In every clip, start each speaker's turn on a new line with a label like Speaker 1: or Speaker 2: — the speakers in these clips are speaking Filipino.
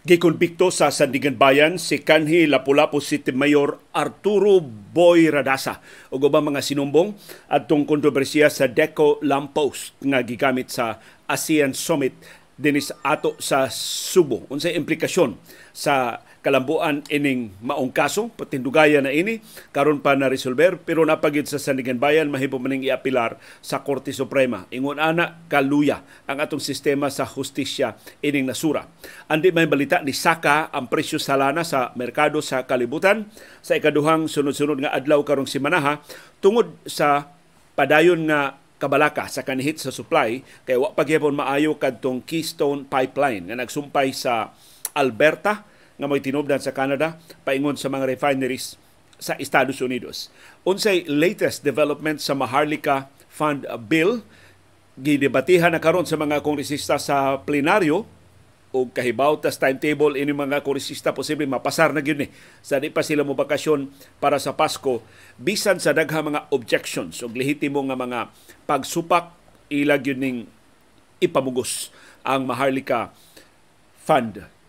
Speaker 1: Gikonbikto sa Sandigan Bayan si kanhi Lapu-Lapu City Mayor Arturo Boy Radasa ug ubang mga sinumbong adtong kontrobersiya sa Deco Lamppost nga gigamit sa ASEAN Summit dinis ato sa Subo. Unsay implikasyon sa kalambuan ining maong kaso patindugaya na ini karon pa na resolver pero napagid sa Sandigan Bayan mahimo maning iapilar sa Korte Suprema. Ingon ana kaluya ang atong sistema sa hustisya ining nasura. Andi may balita ni Saka ang presyo sa lana sa merkado sa kalibutan. Sa ikaduhang sunod-sunod nga adlaw karong simanaha tungod sa padayon nga kabalaka sa kanihit sa supply kay wa pagyapon maayo kadtong Keystone Pipeline nga nagsumpay sa Alberta nga may tinubdan sa Canada paingon sa mga refineries sa Estados Unidos. Unsay latest development sa Maharlika Fund Bill gidebatihan na karon sa mga kongresista sa plenaryo o kahibaw tas timetable ini mga kongresista posible mapasar na gyud ni sa di pa sila mo bakasyon para sa Pasko bisan sa daghang mga objections ug lehitimo nga mga pagsupak ila gyud ning ipamugos ang Maharlika Fund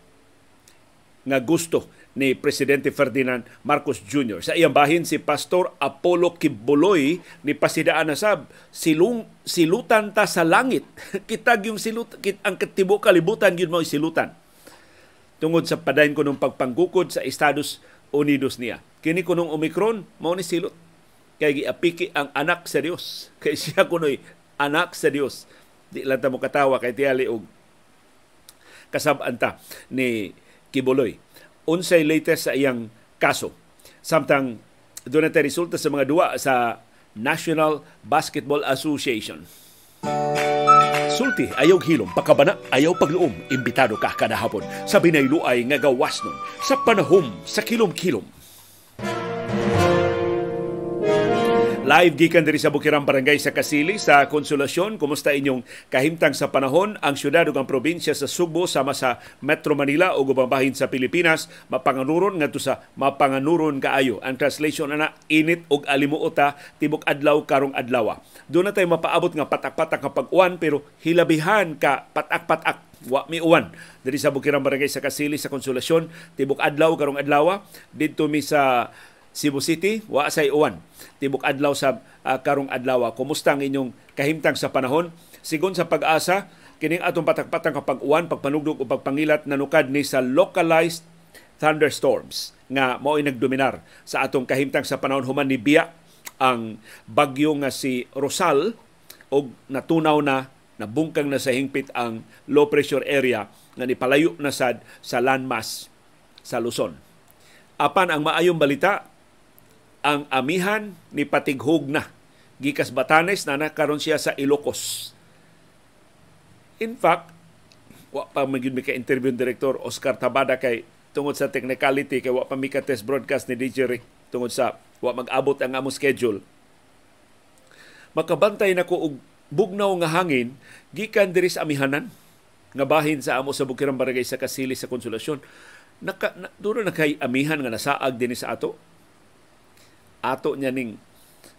Speaker 1: nga gusto ni Presidente Ferdinand Marcos Jr. Sa iyang bahin si Pastor Apollo Kibuloy ni pasidaan na sab silung silutan ta sa langit. Kitag yung silut kit, ang katibo kalibutan yun mo silutan. Tungod sa padayon ko ng pagpanggukod sa Estados Unidos niya. Kini ko nung Omicron, mao ni silot. Kay giapiki ang anak sa Dios. Kay siya kunoy anak sa Dios. Di lang ta katawa kay tiyali og kasabanta ni Kibuloy. Unsay latest sa iyang kaso. Samtang doon na resulta sa mga duwa sa National Basketball Association. Sulti, ayaw hilom, pakabana, ayaw pagluom, imbitado ka kada hapon sa binayluay nga gawas nun, sa panahom, sa kilom-kilom. Live gikan diri sa Bukirang Barangay sa Kasili sa Konsolasyon. Kumusta inyong kahimtang sa panahon? Ang syudad ug ang probinsya sa Subo sama sa Metro Manila ug ubang bahin sa Pilipinas mapanganuron ngadto sa mapanganuron kaayo. Ang translation ana init ug alimuota tibok adlaw karong adlaw. Doon na tayo mapaabot nga patak-patak nga pag-uwan pero hilabihan ka patak-patak wa mi uwan diri sa Bukirang Barangay sa Kasili sa Konsolasyon tibok adlaw karong adlaw didto mi sa Cebu City, wa say uwan. Tibok adlaw sa uh, karong adlaw. Kumusta ang inyong kahimtang sa panahon? Sigon sa pag-asa, kining atong patak-patang kapag uwan, pagpanugdog o pagpangilat nanukad ni sa localized thunderstorms nga mao'y nagdominar sa atong kahimtang sa panahon human ni Biya ang bagyo nga si Rosal og natunaw na nabungkang na sa hingpit ang low pressure area nga nipalayo na sad sa landmass sa Luzon. Apan ang maayong balita ang amihan ni Patighog na gikas Batanes na nakaron siya sa Ilocos. In fact, wa pa magyud mi interview director Oscar Tabada kay tungod sa technicality kay wa pa mi test broadcast ni DJ Rick tungod sa wa mag-abot ang amo schedule. Makabantay na ko og bugnaw nga hangin gikan diri sa amihanan nga bahin sa amo sa Bukirang Barangay sa Kasili sa Konsolasyon. Naka, na, duro na kay amihan nga nasaag din sa ato ato niya ning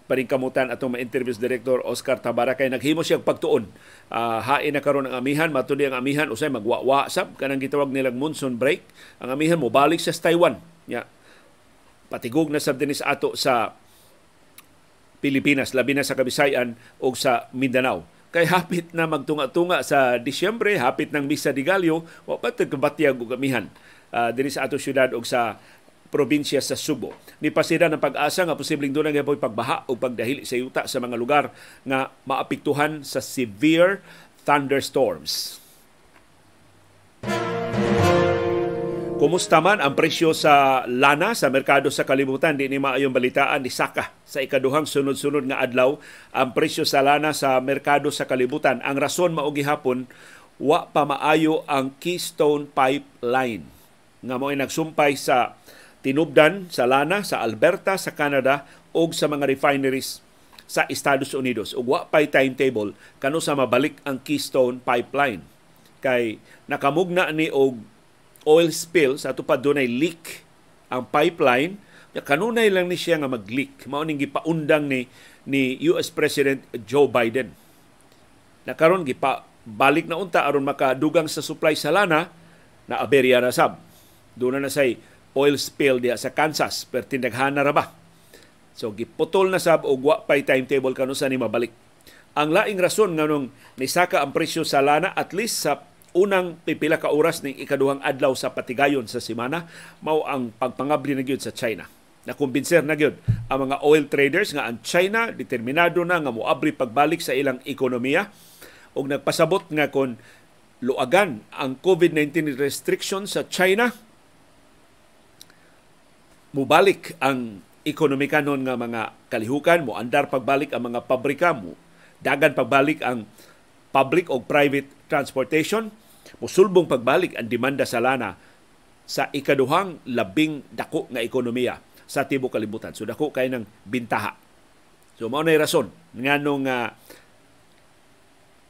Speaker 1: paningkamutan atong ma-interviews director Oscar Tabara kay naghimo siya pagtuon. Uh, hain na karon ang amihan, matuli ang amihan usay magwawa sab kanang gitawag nilang monsoon break. Ang amihan mo balik sa Taiwan. Ya. Patigog na sab dinis ato sa Pilipinas, labi na sa Kabisayan o sa Mindanao. Kay hapit na magtunga-tunga sa Disyembre, hapit ng Misa de Gallo, wa pa tagkabatyag og amihan uh, dinhi sa ato syudad og sa probinsya sa Subo. Ni pasida ng pag-asa nga posibleng doon nga pagbaha o pagdahili sa yuta sa mga lugar nga maapektuhan sa severe thunderstorms. Kumusta man ang presyo sa lana sa merkado sa kalibutan? Di ni maayong balitaan ni Saka sa ikaduhang sunod-sunod nga adlaw ang presyo sa lana sa merkado sa kalibutan. Ang rason maugi hapon wa pa maayo ang Keystone Pipeline nga mo nagsumpay sa tinubdan sa lana sa Alberta sa Canada o sa mga refineries sa Estados Unidos. Ug wa pay timetable kano sa mabalik ang Keystone Pipeline. Kay nakamugna ni og oil spill sa tupad dunay leak ang pipeline. Kanunay lang ni siya nga mag-leak. Mao ning gipaundang ni ni US President Joe Biden. Nakaron gipa balik na unta aron makadugang sa supply sa lana na aberya na sab. Doon na na say oil spill diya sa Kansas pero tindaghan na ra ba? So giputol na sab og wa pay timetable kanu sa ni mabalik. Ang laing rason nganong nisaka ang presyo sa lana at least sa unang pipila ka oras ning ikaduhang adlaw sa patigayon sa semana mao ang pagpangabli na gyud sa China. Nakumbinser na gyud ang mga oil traders nga ang China determinado na nga moabri pagbalik sa ilang ekonomiya ug nagpasabot nga kon luagan ang COVID-19 restriction sa China mubalik ang ekonomika nun nga mga kalihukan mo andar pagbalik ang mga pabrika mo dagan pagbalik ang public o private transportation musulbong pagbalik ang demanda sa lana sa ikaduhang labing dako nga ekonomiya sa tibuok kalibutan. So dako kay ng bintaha. So mao nay rason nganong uh,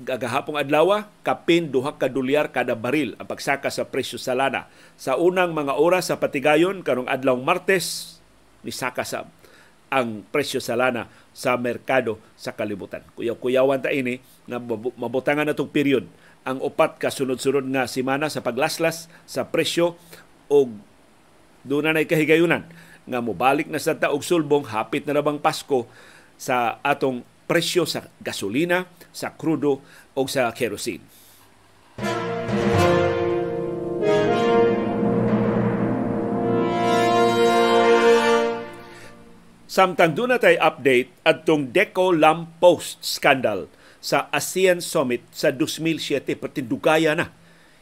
Speaker 1: gagahapong adlaw kapin duha ka dolyar kada baril ang pagsaka sa presyo sa lana. Sa unang mga oras sa patigayon karong adlaw Martes nisaka sa ang presyo sa lana sa merkado sa kalibutan. Kuyaw-kuyawan ta ini na mabutangan natong period ang upat ka sunod-sunod nga semana sa paglaslas sa presyo o doon na kahigayunan nga mobalik na sa taog sulbong hapit na rabang Pasko sa atong presyo sa gasolina, sa krudo o sa kerosene. Samtang doon na tayo update at tong Deco Post scandal sa ASEAN Summit sa 2007 patindugaya na.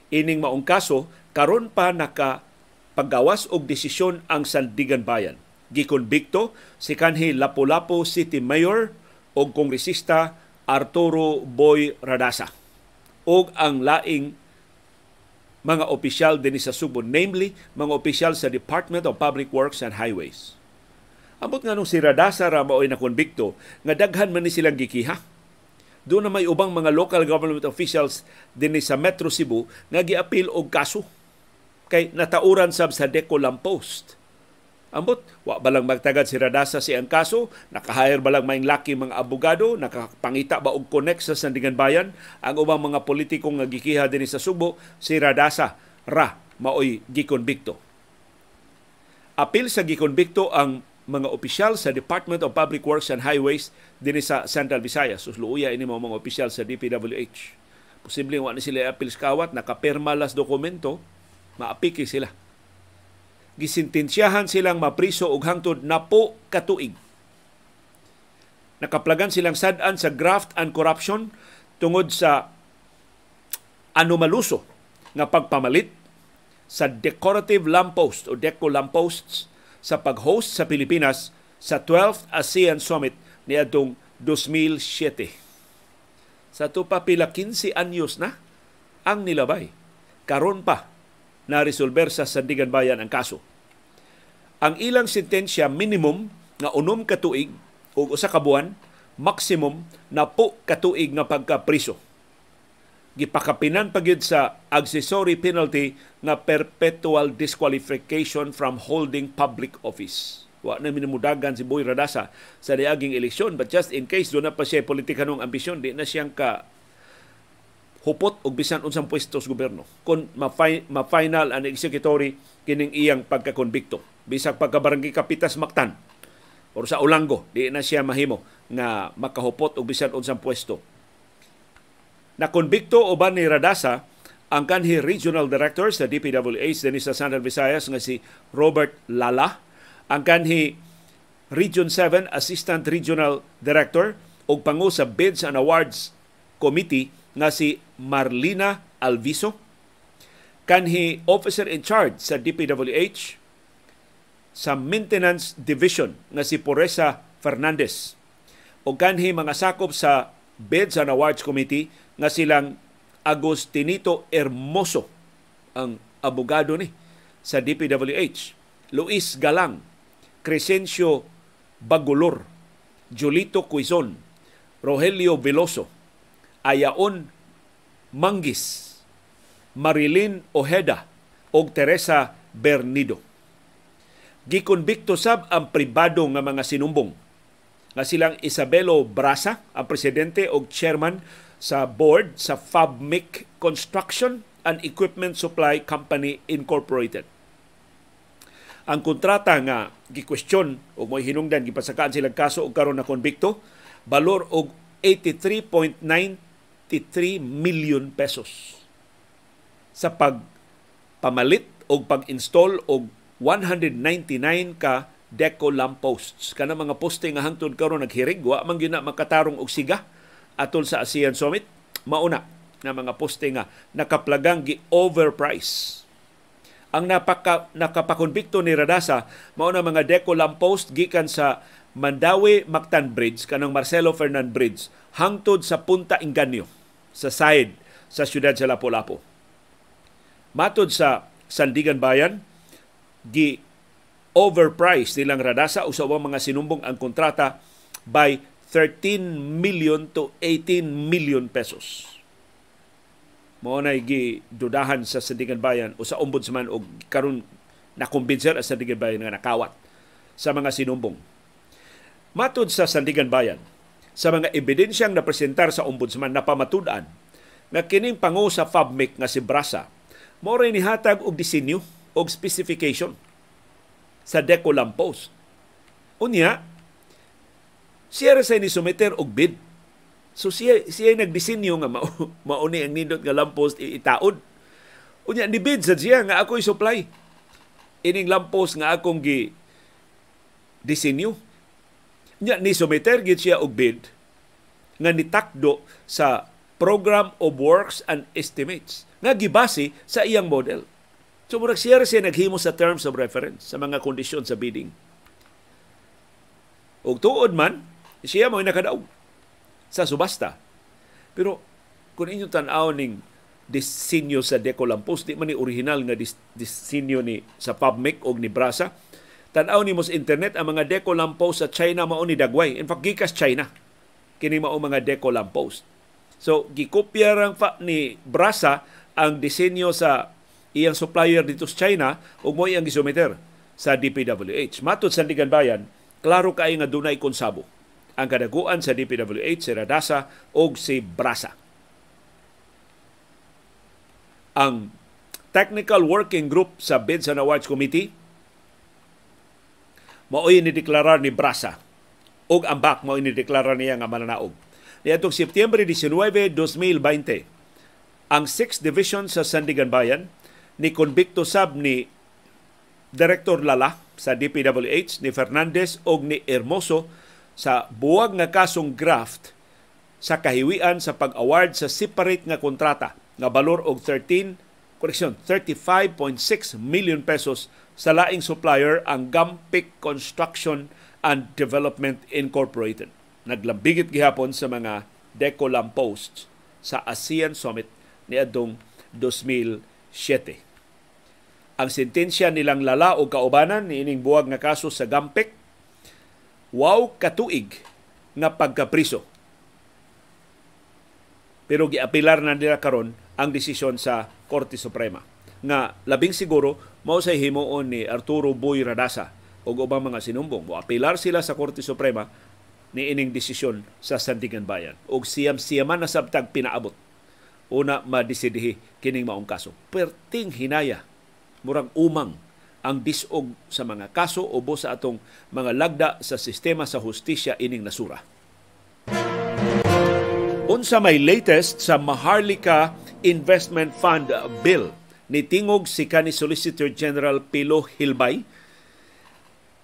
Speaker 1: Ining maong kaso karon pa naka paggawas og desisyon ang Sandigan Bayan. Gikonbikto si kanhi Lapu-Lapu City Mayor o kongresista Arturo Boy Radasa og ang laing mga opisyal din sa Subo, namely mga opisyal sa Department of Public Works and Highways. Ambot nga nung si Radasa ra mao'y nakonbikto nga daghan man ni silang gikiha. Doon na may ubang mga local government officials din sa Metro Cebu nga giapil og kaso kay natauran sab sa Deco Lampost. Ambot, wa balang magtagad si Radasa si ang kaso, nakahire balang maing laki mga abogado, nakapangita ba og connect sa Sandingan Bayan, ang ubang mga politikong nga gikiha din sa Subo, si Radasa ra maoy gikonbikto. Apil sa gikonbikto ang mga opisyal sa Department of Public Works and Highways din sa Central Visayas. Susluuya ini mga mga opisyal sa DPWH. Posible wa ni sila apil sa kawat, nakapirma las dokumento, maapiki sila. Gisintensyahan silang mapriso og hangtod na po katuig. Nakaplagan silang sad-an sa graft and corruption tungod sa anomaluso nga pagpamalit sa decorative lamppost o deco lampposts sa pag-host sa Pilipinas sa 12th ASEAN Summit ni adtong 2007. Sa to pa pila 15 anyos na ang nilabay. Karon pa na resolver sa Sandigan Bayan ang kaso. Ang ilang sentensya minimum nga unom ka tuig o usa ka buwan, maximum na po katuig nga pagkapriso gipakapinan pagyud sa accessory penalty na perpetual disqualification from holding public office. Wa na minumudagan si Boy Radasa sa diaging eleksyon but just in case doon na pa siya politikanong ambisyon di na siyang ka hupot og bisan unsang pwesto sa gobyerno kon ma-final ang executory kining iyang pagkakonbikto. Bisag pagkabarangay kapitas maktan or sa Ulango di na siya mahimo nga makahupot og bisan unsang pwesto. Nakonbikto uban ni Radasa ang kanhi Regional Director sa DPWH din sa Central Visayas nga si Robert Lala, ang kanhi Region 7 Assistant Regional Director o pangu sa Bids and Awards Committee nga si Marlina Alviso, kanhi Officer in Charge sa DPWH sa Maintenance Division nga si Poresa Fernandez o kanhi mga sakop sa Bids and Awards Committee nga silang Agustinito Hermoso ang abogado ni sa DPWH. Luis Galang, Crescencio Bagulor, Julito Quizon, Rogelio Veloso, Ayaon Mangis, Marilyn Ojeda o Teresa Bernido. Gikonbikto sab ang pribado nga mga sinumbong nga silang Isabelo Brasa, ang presidente o chairman sa board sa FABMIC Construction and Equipment Supply Company Incorporated. Ang kontrata nga gikwestiyon o mo hinungdan gipasakaan silang kaso og karon na konbikto balor og 83.93 million pesos sa pagpamalit o pag-install og 199 ka deco lampposts. Kana mga poste nga hangtod karon naghirig wa man gyud makatarong og siga atol sa ASEAN Summit. Mauna nga mga poste nga nakaplagang gi overprice. Ang napaka, nakapakonbikto ni Radasa mao na mga deco lamppost gikan sa Mandawi Mactan Bridge kanang Marcelo Fernan Bridge hangtod sa Punta Inganyo sa side sa siyudad sa Lapu-Lapu. Matod sa Sandigan Bayan, gi overpriced nilang Radasa o sa mga sinumbong ang kontrata by 13 million to 18 million pesos. Mao na dudahan sa Sandigan Bayan o sa ombudsman o karon nakumbinser sa Sandigan Bayan nga nakawat sa mga sinumbong. Matod sa Sandigan Bayan, sa mga ebidensyang napresentar sa ombudsman na pamatudan nga kining pangu sa FABMIC nga si Brasa mo rin nihatag og disenyo og specification sa Deco Lampos. Unya, siya ra ni sumiter og bid. So siya siya nagdisenyo nga mauni ang nindot nga lampos itaod. Unya ni bid sa siya nga ako'y supply. Ining lampos nga akong gi disenyo. Nya ni sumiter gid siya og bid nga nitakdo sa Program of Works and Estimates nga gibase sa iyang model. So murag siya siya naghimo sa terms of reference sa mga kondisyon sa bidding. Og tuod man, siya mo nakadaog sa subasta. Pero kung inyo tan-aw ning disenyo sa Deco Lampos, di man ni original nga dis- disenyo ni sa PubMec o ni Brasa. Tan-aw ni mo sa internet ang mga Deco Lampos sa China mao ni Dagway. In fact, gikas China kini mao mga Deco Lampos. So gikopya rang fa ni Brasa ang disenyo sa iyang supplier dito sa China ug mo iyang gisumiter sa DPWH. Matod sa Ligan Bayan, klaro kay nga dunay konsabo ang kadaguan sa DPWH, si Radasa o si Brasa. Ang Technical Working Group sa Bids and Awards Committee maoy ni deklarar ni Brasa og ang back mao ni deklarar niya nga mananaog. Niadtong Setyembre 19, 2020, ang 6th Division sa Sandigan Bayan ni konbikto sab ni Director Lala sa DPWH ni Fernandez o ni Hermoso sa buwag nga kasong graft sa kahiwian sa pag-award sa separate nga kontrata nga balor og 13 correction 35.6 million pesos sa laing supplier ang Gampik Construction and Development Incorporated. Naglambigit gihapon sa mga deco lampposts sa ASEAN Summit ni adtong 2007. Ang sentensya nilang lala o kaubanan ni ining buwag nga kaso sa Gampik wow katuig nga pagkapriso. Pero giapilar na nila karon ang desisyon sa Korte Suprema nga labing siguro mao sa himuon ni Arturo Boy Radasa o ubang mga sinumbong. Mo apilar sila sa Korte Suprema ni ining desisyon sa Sandigan Bayan. Og siyam-siyaman na sabtag pinaabot una madisidihi kining maong kaso. Perting hinaya murang umang ang disog sa mga kaso ubo sa atong mga lagda sa sistema sa hustisya ining nasura. Unsa may latest sa Maharlika Investment Fund Bill ni tingog si kani Solicitor General Pilo Hilbay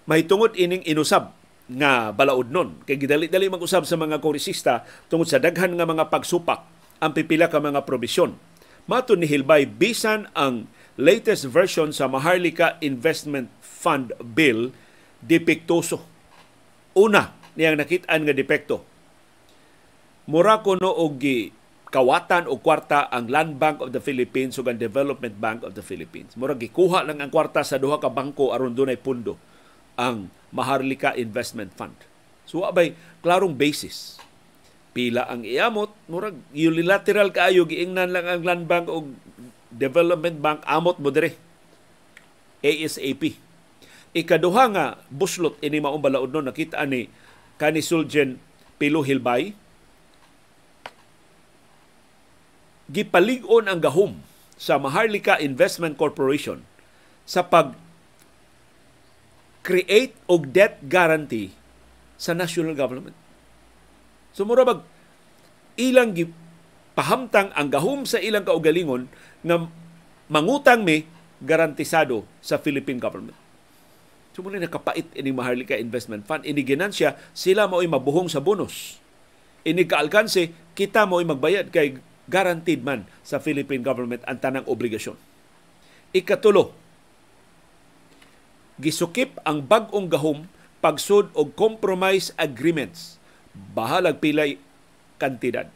Speaker 1: may tungod ining inusab nga balaod nun. Kay gidali-dali mag-usab sa mga kongresista tungod sa daghan nga mga pagsupak ang pipila ka mga probisyon. Mato ni Hilbay, bisan ang latest version sa Maharlika Investment Fund Bill depektoso. Una, niyang nakitaan nga depekto. Mura ko no og kawatan o kwarta ang Land Bank of the Philippines ug ang Development Bank of the Philippines. Mura gikuha lang ang kwarta sa duha ka bangko aron dunay pundo ang Maharlika Investment Fund. So abay klarong basis. Pila ang iamot, murag unilateral kaayo giingnan lang ang Land Bank o Development Bank amot mo dire. ASAP. Ikaduha nga buslot ini maong balaod nakita ni kani Suljen Pilo Hilbay gipalig-on ang gahom sa Maharlika Investment Corporation sa pag create og debt guarantee sa national government. Sumura so, bag ilang pahamtang ang gahom sa ilang kaugalingon nga mangutang mi garantisado sa Philippine government. So muna nakapait ini Maharlika Investment Fund. Ini ginansya, sila mo'y mabuhong sa bonus. Ini kaalkanse, kita mo'y magbayad kay guaranteed man sa Philippine government ang tanang obligasyon. Ikatulo, gisukip ang bag-ong gahom pagsud og compromise agreements bahalag pilay kantidad.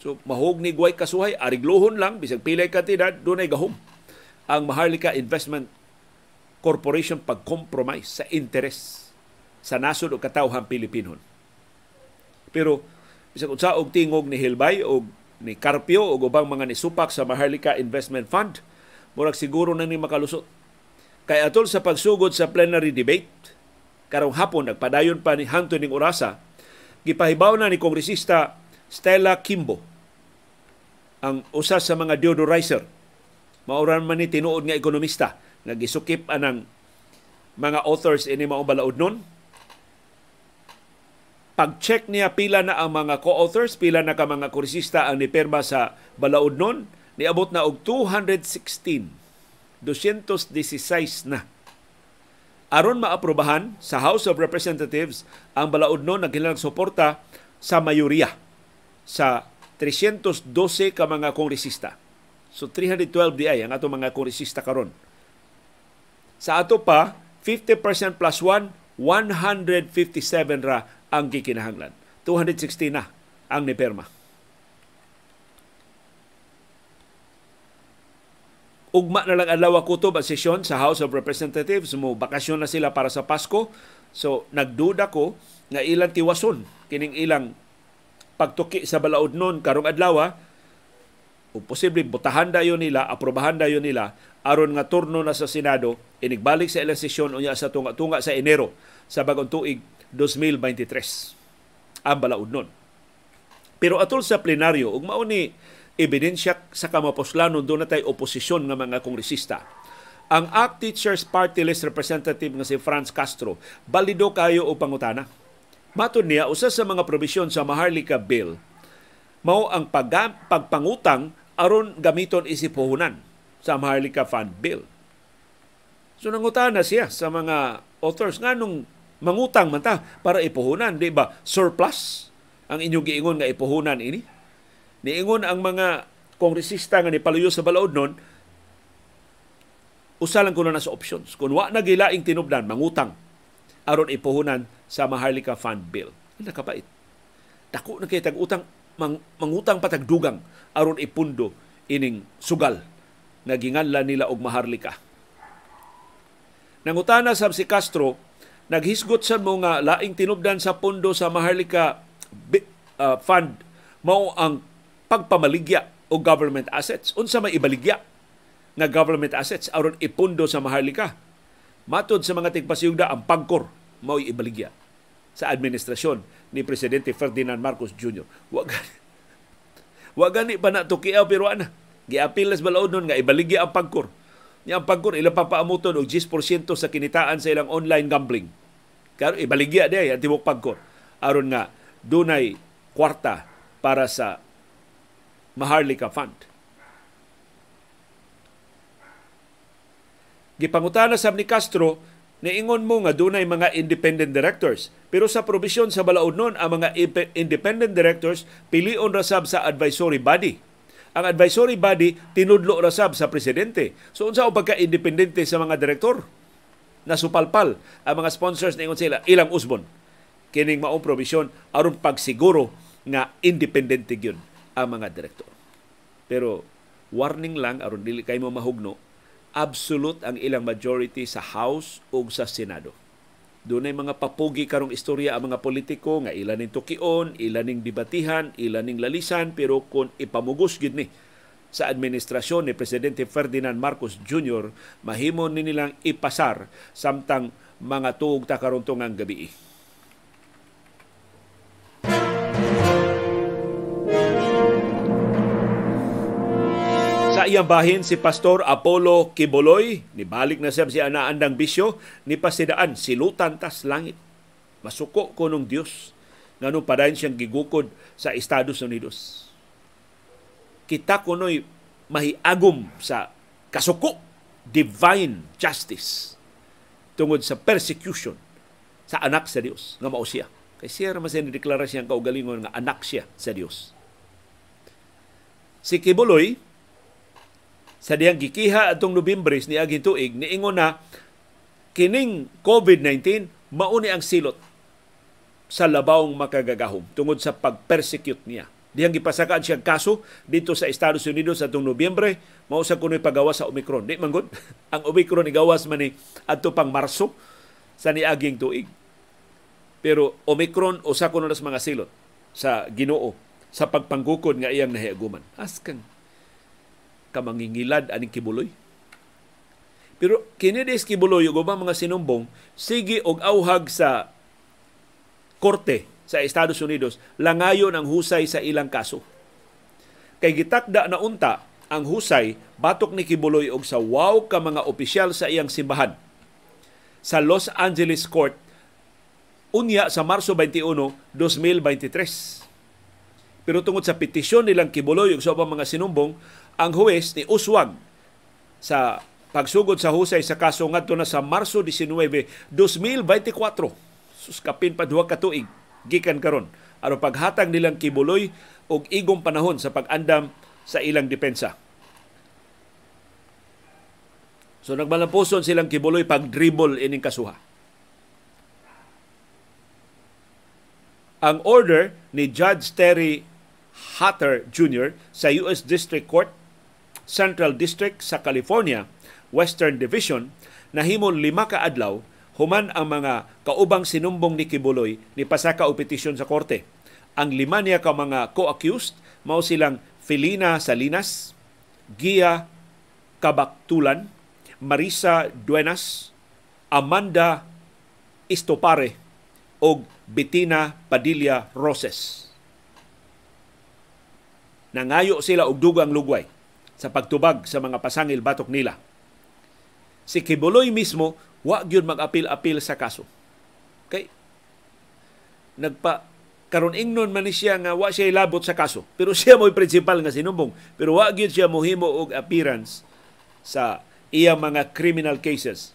Speaker 1: So mahog ni Guay Kasuhay, ariglohon lang, bisag pilay kantidad, doon ay gahom. Ang Maharlika Investment Corporation pag-compromise sa interes sa nasod o katawhan Pilipinon. Pero bisag unsa og tingog ni Hilbay o ni Carpio o ubang mga nisupak sa Maharlika Investment Fund, murag siguro na ni makalusot Kay atol sa pagsugod sa plenary debate, karong hapon nagpadayon pa ni Hanto ning orasa, gipahibaw na ni kongresista Stella Kimbo ang usa sa mga deodorizer. Mauran man ni tinuod nga ekonomista nga gisukip anang mga authors ini mao balaod nun. Pag-check niya pila na ang mga co-authors, pila na ka mga kongresista ang nipirma sa balaod nun, niabot na og 216 216 na. Aron maaprubahan sa House of Representatives ang balaod no naghilang suporta sa mayoriya sa 312 ka mga kongresista. So 312 di ay ang ato mga kongresista karon. Sa ato pa 50% plus 1 157 ra ang gikinahanglan. 260 na ang niperma. ugma na lang adlaw kutob ang sesyon sa House of Representatives mo bakasyon na sila para sa Pasko so nagduda ko nga ilang tiwason kining ilang pagtuki sa balaod nun karong adlaw o posible butahan dayon nila aprobahan dayon nila aron nga turno na sa Senado inigbalik sa ilang sesyon unya sa tunga-tunga sa Enero sa bagong tuig 2023 ang balaod nun pero atol sa plenaryo ug mao ni ebidensya sa kamaposlanon doon na tayo oposisyon ng mga kongresista. Ang ACT Teachers Party List representative nga si Franz Castro, balido kayo o pangutana. Matod niya, usa sa mga probisyon sa Maharlika Bill, mao ang pag pagpangutang aron gamiton isipuhunan sa Maharlika Fund Bill. So nangutana siya sa mga authors nganong mangutang man ta para ipuhunan, di ba? Surplus ang inyong giingon nga ipuhunan ini. Niingon ang mga kongresista nga nipaluyo sa balaod nun, usa lang kuno na sa options. Kung wa na gilaing tinubdan, mangutang aron ipuhunan sa Maharlika Fund Bill. Nakapait. Dako na kay tag-utang mang, mangutang patagdugang aron ipundo ining sugal nga ginganlan nila og Maharlika. Nangutana sab si Castro, naghisgot sa mga laing tinubdan sa pundo sa Maharlika uh, Fund mao ang pagpamaligya o government assets. Unsa may ibaligya nga government assets aron ipundo sa Maharlika. Matod sa mga tigpasiyugda ang pagkor mao ibaligya sa administrasyon ni Presidente Ferdinand Marcos Jr. Wa gani, wa gani pa na tukiaw pero ana. Giapil las balaod nun nga ibaligya ang pagkor. Ni ang pagkor ilang papaamuton og 10% sa kinitaan sa ilang online gambling. Karo ibaligya day ang tibok pagkor aron nga dunay kwarta para sa Maharlika Fund. Gipangutana sab ni Castro niingon mo nga dunay mga independent directors. Pero sa probisyon sa balaod nun, ang mga independent directors pilion rasab sa advisory body. Ang advisory body tinudlo rasab sa presidente. So unsa o pagka-independente sa mga direktor? Nasupalpal ang mga sponsors ningon sila ilang usbon kining maong probisyon aron pagsiguro nga independente gyud ang mga direktor. Pero warning lang aron dili kay mo mahugno, absolute ang ilang majority sa House ug sa Senado. Doon ay mga papugi karong istorya ang mga politiko nga ilan ning tukion, ilan ning debatihan, ilan ning lalisan, pero kung ipamugos gid ni sa administrasyon ni Presidente Ferdinand Marcos Jr., mahimo ni nilang ipasar samtang mga tuog ta karon gabi. Sa iyang bahin si Pastor Apollo Kiboloy, nibalik na siya si anaandang bisyo, ni pasidaan silutan tas langit. Masuko ko ng Dios ngano padayon siyang gigukod sa Estados Unidos. Kita kuno'y mahiagom sa kasuko, divine justice tungod sa persecution sa anak sa Dios nga mao siya. Kay siya naman siya deklara siyang kaugalingon nga anak siya sa Dios. Si Kibuloy, sa diyang gikiha atong Nobyembre ni aging tuig, niingon na kining COVID-19 mauni ang silot sa labawng makagagahom tungod sa pag-persecute niya. Diyang gipasakaan siyang kaso dito sa Estados Unidos sa atong Nobyembre, mao sa kuno'y pagawas sa Omicron. Di man ang Omicron ni gawas man ni adto pang Marso sa niaging tuig. Pero Omicron usa kuno nas mga silot sa Ginoo sa pagpanggukod nga iyang nahiaguman. Askang kamangingilad aning kibuloy. Pero kini des kibuloy ug mga sinumbong sige og auhag sa korte sa Estados Unidos langayon ang husay sa ilang kaso. Kay gitakda na unta ang husay batok ni Kibuloy og sa wow ka mga opisyal sa iyang simbahan sa Los Angeles Court unya sa Marso 21, 2023. Pero tungod sa petisyon nilang kibuloy ug sa mga sinumbong, ang huwes ni uswag sa pagsugod sa husay sa kaso ngadto na sa Marso 19, 2024. Suskapin pa duha ka tuig gikan karon aron paghatag nilang kibuloy og igong panahon sa pag-andam sa ilang depensa. So nagmalampuson silang kibuloy pag-dribble ining kasuha. Ang order ni Judge Terry Hatter Jr. sa U.S. District Court, Central District sa California, Western Division, nahimon lima ka adlaw human ang mga kaubang sinumbong ni Kibuloy ni pasaka o petisyon sa korte. Ang lima niya ka mga co-accused mao silang Felina Salinas, Gia Kabaktulan, Marisa Duenas, Amanda Istopare o Bettina Padilla Roses. Nangayo sila og dugang lugway sa pagtubag sa mga pasangil batok nila. Si Kibuloy mismo wa gyud mag-apil-apil sa kaso. Kay nagpa karon ingnon man siya nga wa siya labot sa kaso. Pero siya mo'y principal nga sinumbong. Pero wa gyud siya mohimo og appearance sa iyang mga criminal cases.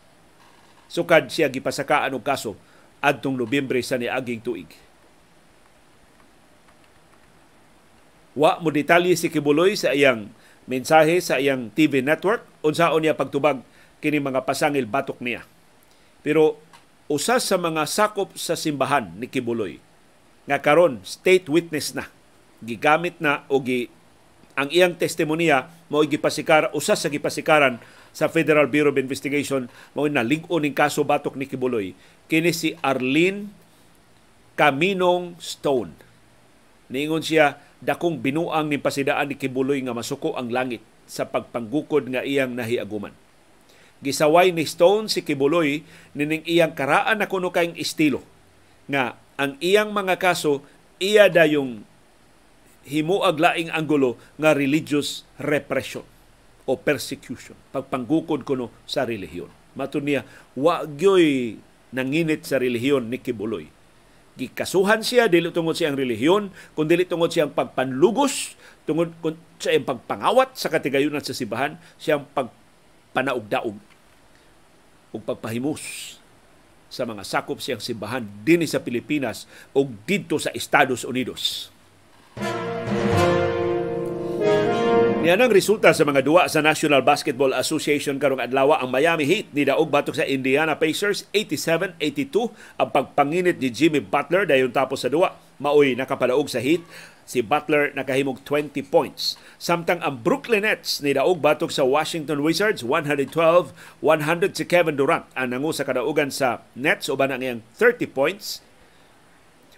Speaker 1: Sukad siya gipasakaan og kaso adtong Nobyembre sa niaging tuig. Wa mo detalye si Kibuloy sa iyang mensahe sa iyang TV network unsaon niya pagtubag kini mga pasangil batok niya. Pero usa sa mga sakop sa simbahan ni Kibuloy nga karon state witness na gigamit na o gi ang iyang testimonya mao gipasikar usa sa gipasikaran sa Federal Bureau of Investigation mao na lig-on ning kaso batok ni Kibuloy kini si Arlene Caminong Stone. Niingon siya, dakong binuang ni pasidaan ni Kibuloy nga masuko ang langit sa pagpanggukod nga iyang nahiaguman. Gisaway ni Stone si Kibuloy nining iyang karaan na kuno kayong estilo nga ang iyang mga kaso iya dayong himuag laing anggulo nga religious repression o persecution pagpanggukod kuno sa relihiyon. Mato niya, wa gyoy nanginit sa relihiyon ni Kibuloy. Gikasuhan siya dili tungod sa iyang relihiyon, kundi dili tungod sa iyang pagpanlugos, tungod sa iyang pagpangawat sa katigayunan sa sibahan, siyang pagpanaugdaog ug pagpahimus sa mga sakop siyang simbahan dinhi sa Pilipinas ug didto sa Estados Unidos. Yan ang resulta sa mga duwa sa National Basketball Association karong adlaw ang Miami Heat ni daog batok sa Indiana Pacers 87-82 ang pagpanginit ni Jimmy Butler dayon tapos sa duwa maoy nakapadaog sa Heat si Butler nakahimog 20 points. Samtang ang Brooklyn Nets ni daog batok sa Washington Wizards 112-100 si Kevin Durant ang nangu sa kadaugan sa Nets uban ang iyang 30 points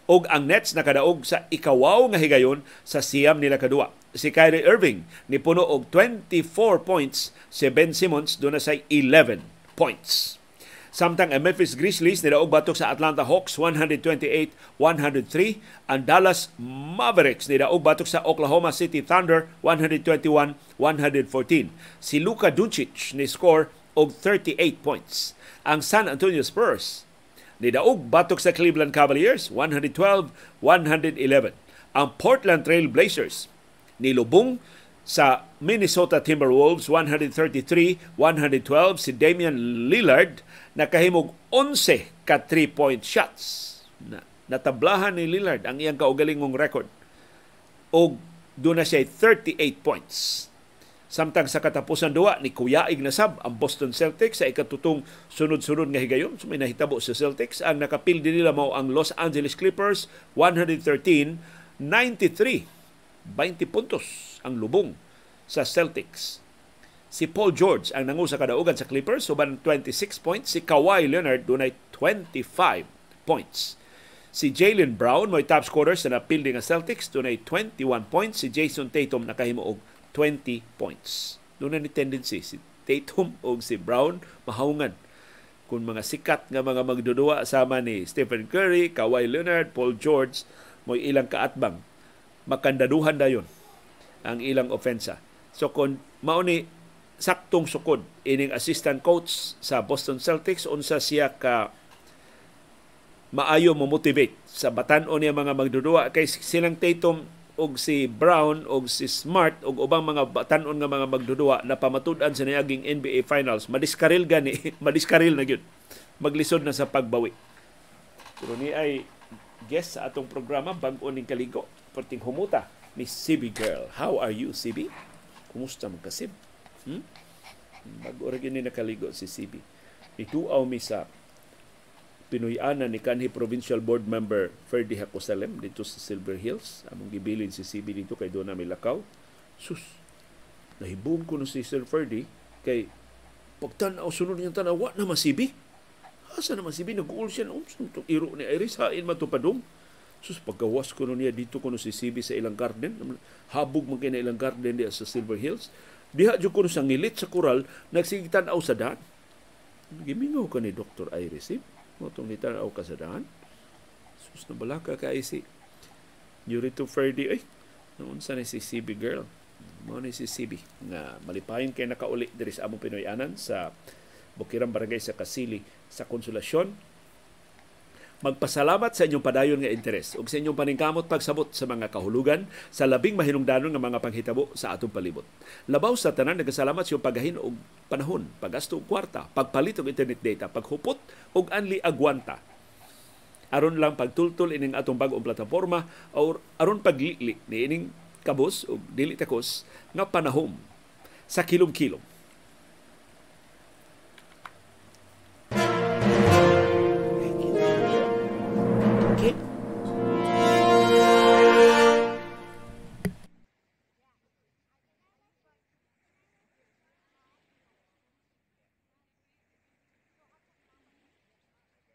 Speaker 1: og ang Nets nakadaog sa ikawaw nga higayon sa siyam nila kadua si Kyrie Irving ni puno og 24 points si Ben Simmons do na say 11 points. Samtang ang Memphis Grizzlies nidaog batok sa Atlanta Hawks 128-103. Ang Dallas Mavericks nidaog batok sa Oklahoma City Thunder 121-114. Si Luka Doncic ni score og 38 points. Ang San Antonio Spurs nidaog batok sa Cleveland Cavaliers 112-111. Ang Portland Trail Blazers nilubong sa Minnesota Timberwolves 133-112 si Damian Lillard nakahimog 11 ka 3-point shots. Na, natablahan ni Lillard ang iyang kaugalingong record. O doon na siya 38 points. Samtang sa katapusan duwa ni Kuyaig na sab ang Boston Celtics sa ikatutong sunod-sunod nga higayon. So may nahitabo sa Celtics. Ang nakapildi nila mao ang Los Angeles Clippers 113-93. 20 puntos ang lubong sa Celtics. Si Paul George ang nangu sa kadaugan sa Clippers, suban 26 points. Si Kawhi Leonard dunay 25 points. Si Jalen Brown may top scorer sa napildi nga Celtics dunay 21 points. Si Jason Tatum nakahimo og 20 points. Doon ni tendency si Tatum o si Brown mahawungan kung mga sikat nga mga magdudua sama ni Stephen Curry, Kawhi Leonard, Paul George mo ilang kaatbang makandaduhan dayon ang ilang ofensa. So kung mao ni saktong sukod. Ining assistant coach sa Boston Celtics unsa siya ka maayo mo motivate sa batan-o niya mga magdudua kay silang Tatum og si Brown og si Smart og ubang mga batanon nga mga magdudua na pamatud-an sa niaging NBA Finals. Madiskaril gani madiskaril na gyud. Maglisod na sa pagbawi. Pero ni ay guest sa atong programa bag-o ning kaligo perting humuta ni CB Girl. How are you CB kumusta man kasib hmm? bag-o ra ni nakaligo si CB ituaw mi sa Pinoyana ni kanhi Provincial Board Member Ferdi Hakosalem dito sa Silver Hills. Among gibilin si CB dito kay doon na Lakaw. Sus, nahibog ko no si Sir Ferdi kay pagtanaw sunod niyang tanawa na masibi. Asa na masibi? Nag-uul siya noon. Itong iro ni Iris, hain matupadong. Sus, pagkawas ko niya dito ko no si CB sa ilang garden. Habog man kayo na ilang garden diya sa Silver Hills. Diha ko no sa ngilit sa koral, nagsigitan aw sa daan. Gimingaw ka ni Dr. Iris, eh? mo itong nitanaw kasadahan. Sus na balaka ka si Yurito Ferdi ay noon sa ni si CB girl. Mo ni si CB nga malipayon kay nakauli diri sa among Pinoyanan sa Bukirang Barangay sa Kasili sa Konsolasyon magpasalamat sa inyong padayon nga interes ug sa inyong paningkamot pagsabot sa mga kahulugan sa labing mahinungdanon nga mga panghitabo sa atong palibot. Labaw sa tanan nagasalamat sa pagahin og panahon, paggasto og kwarta, pagpalit og internet data, paghupot og anli agwanta aron lang pagtultol ining atong bag-ong plataporma or aron paglili ni ining kabos o dili takos nga panahom sa kilom-kilom